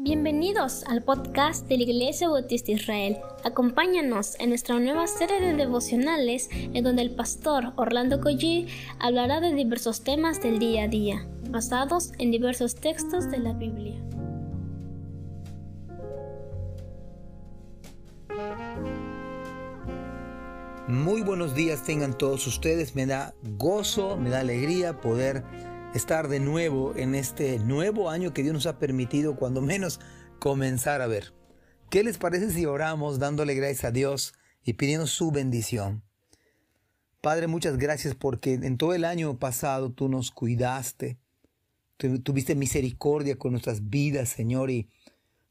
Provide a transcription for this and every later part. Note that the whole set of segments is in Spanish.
Bienvenidos al podcast de la Iglesia Bautista Israel. Acompáñanos en nuestra nueva serie de devocionales en donde el pastor Orlando Collie hablará de diversos temas del día a día, basados en diversos textos de la Biblia. Muy buenos días tengan todos ustedes. Me da gozo, me da alegría poder estar de nuevo en este nuevo año que Dios nos ha permitido, cuando menos, comenzar a ver. ¿Qué les parece si oramos dándole gracias a Dios y pidiendo su bendición? Padre, muchas gracias porque en todo el año pasado tú nos cuidaste, tuviste misericordia con nuestras vidas, Señor, y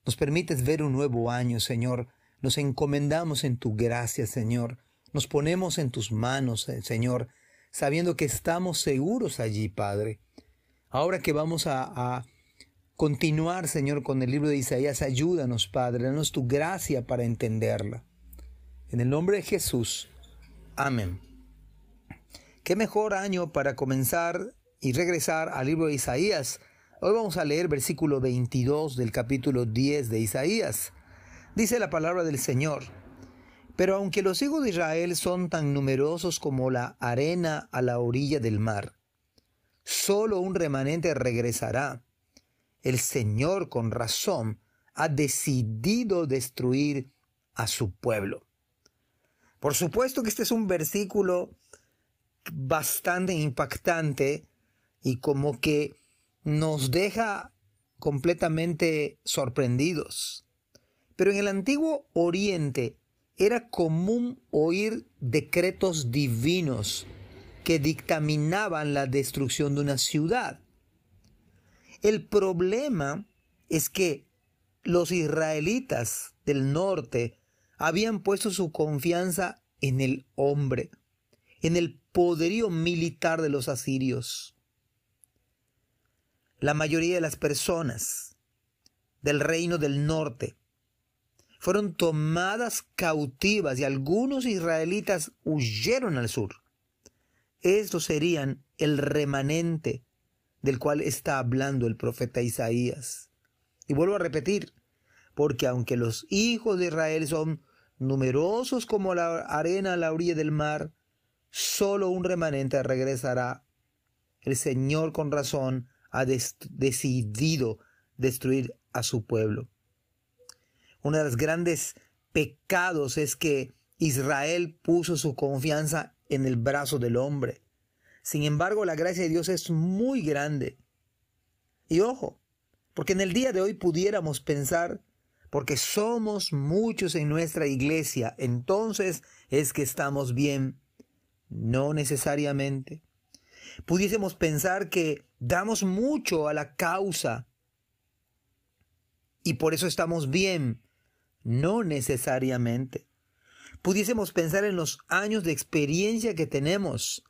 nos permites ver un nuevo año, Señor. Nos encomendamos en tu gracia, Señor. Nos ponemos en tus manos, eh, Señor, sabiendo que estamos seguros allí, Padre. Ahora que vamos a, continuar, Señor, con el libro de Isaías, ayúdanos, Padre, danos tu gracia para entenderla. En el nombre de Jesús. Amén. Qué mejor año para comenzar y regresar al libro de Isaías. Hoy vamos a leer versículo 22 del capítulo 10 de Isaías. Dice la palabra del Señor. Pero aunque los hijos de Israel son tan numerosos como la arena a la orilla del mar, solo un remanente regresará. El Señor con razón ha decidido destruir a su pueblo. Por supuesto que este es un versículo bastante impactante y como que nos deja completamente sorprendidos. Pero en el antiguo Oriente era común oír decretos divinos que dictaminaban la destrucción de una ciudad. El problema es que los israelitas del norte habían puesto su confianza en el hombre, en el poderío militar de los asirios. La mayoría de las personas del reino del norte fueron tomadas cautivas y algunos israelitas huyeron al sur. Estos serían el remanente del cual está hablando el profeta Isaías. Y vuelvo a repetir, porque aunque los hijos de Israel son numerosos como la arena a la orilla del mar, solo un remanente regresará. El Señor con razón ha decidido destruir a su pueblo. Uno de los grandes pecados es que Israel puso su confianza en el brazo del hombre. Sin embargo, la gracia de Dios es muy grande. Y ojo, porque en el día de hoy pudiéramos pensar, porque somos muchos en nuestra iglesia, entonces es que estamos bien. No necesariamente. Pudiésemos pensar que damos mucho a la causa y por eso estamos bien. No necesariamente. Pudiésemos pensar en los años de experiencia que tenemos.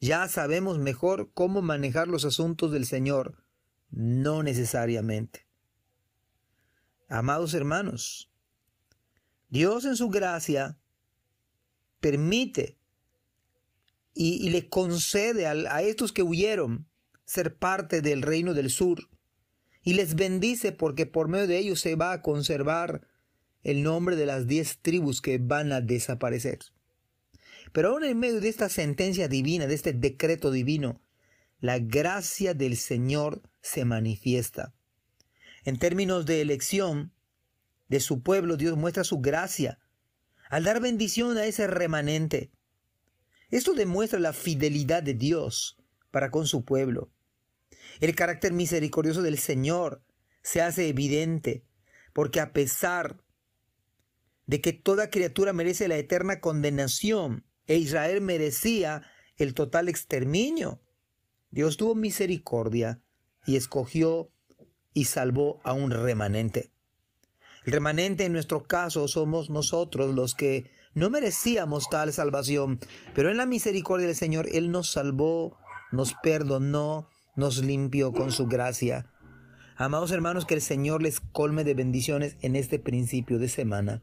Ya sabemos mejor cómo manejar los asuntos del Señor. No necesariamente. Amados hermanos, Dios en su gracia permite y, le concede a estos que huyeron ser parte del reino del sur y les bendice porque por medio de ellos se va a conservar el nombre de las diez tribus que van a desaparecer. Pero aún en medio de esta sentencia divina, de este decreto divino, la gracia del Señor se manifiesta. En términos de elección de su pueblo, Dios muestra su gracia al dar bendición a ese remanente. Esto demuestra la fidelidad de Dios para con su pueblo. El carácter misericordioso del Señor se hace evidente, porque a pesar de que toda criatura merece la eterna condenación e Israel merecía el total exterminio. Dios tuvo misericordia y escogió y salvó a un remanente. El remanente en nuestro caso somos nosotros los que no merecíamos tal salvación, pero en la misericordia del Señor Él nos salvó, nos perdonó, nos limpió con su gracia. Amados hermanos, que el Señor les colme de bendiciones en este principio de semana.